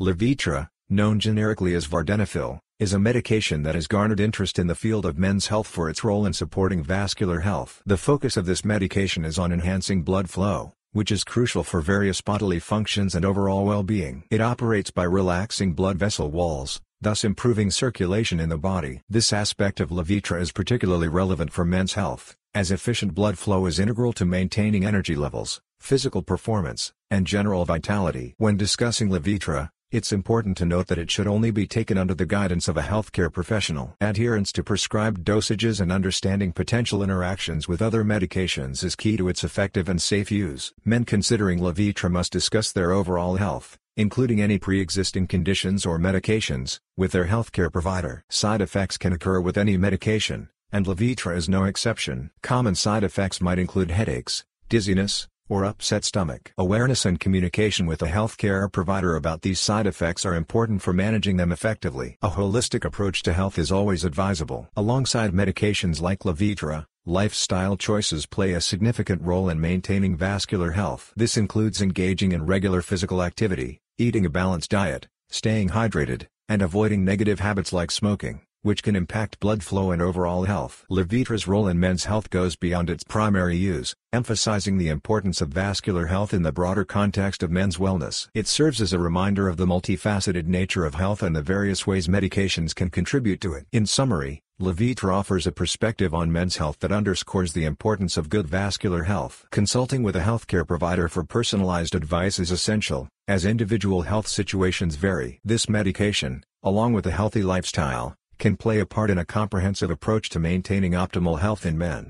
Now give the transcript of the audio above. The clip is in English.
Levitra, known generically as Vardenafil, is a medication that has garnered interest in the field of men's health for its role in supporting vascular health. The focus of this medication is on enhancing blood flow, which is crucial for various bodily functions and overall well-being. It operates by relaxing blood vessel walls, thus improving circulation in the body. This aspect of Levitra is particularly relevant for men's health, as efficient blood flow is integral to maintaining energy levels, physical performance, and general vitality. When discussing Levitra, it's important to note that it should only be taken under the guidance of a healthcare professional. Adherence to prescribed dosages and understanding potential interactions with other medications is key to its effective and safe use. Men considering Levitra must discuss their overall health, including any pre-existing conditions or medications, with their healthcare provider. Side effects can occur with any medication, and Levitra is no exception. Common side effects might include headaches, dizziness, or upset stomach. Awareness and communication with a healthcare provider about these side effects are important for managing them effectively. A holistic approach to health is always advisable. Alongside medications like Levitra, lifestyle choices play a significant role in maintaining vascular health. This includes engaging in regular physical activity, eating a balanced diet, staying hydrated, and avoiding negative habits like smoking which can impact blood flow and overall health. Levitra's role in men's health goes beyond its primary use, emphasizing the importance of vascular health in the broader context of men's wellness. It serves as a reminder of the multifaceted nature of health and the various ways medications can contribute to it. In summary, Levitra offers a perspective on men's health that underscores the importance of good vascular health. Consulting with a healthcare provider for personalized advice is essential, as individual health situations vary. This medication, along with a healthy lifestyle, can play a part in a comprehensive approach to maintaining optimal health in men.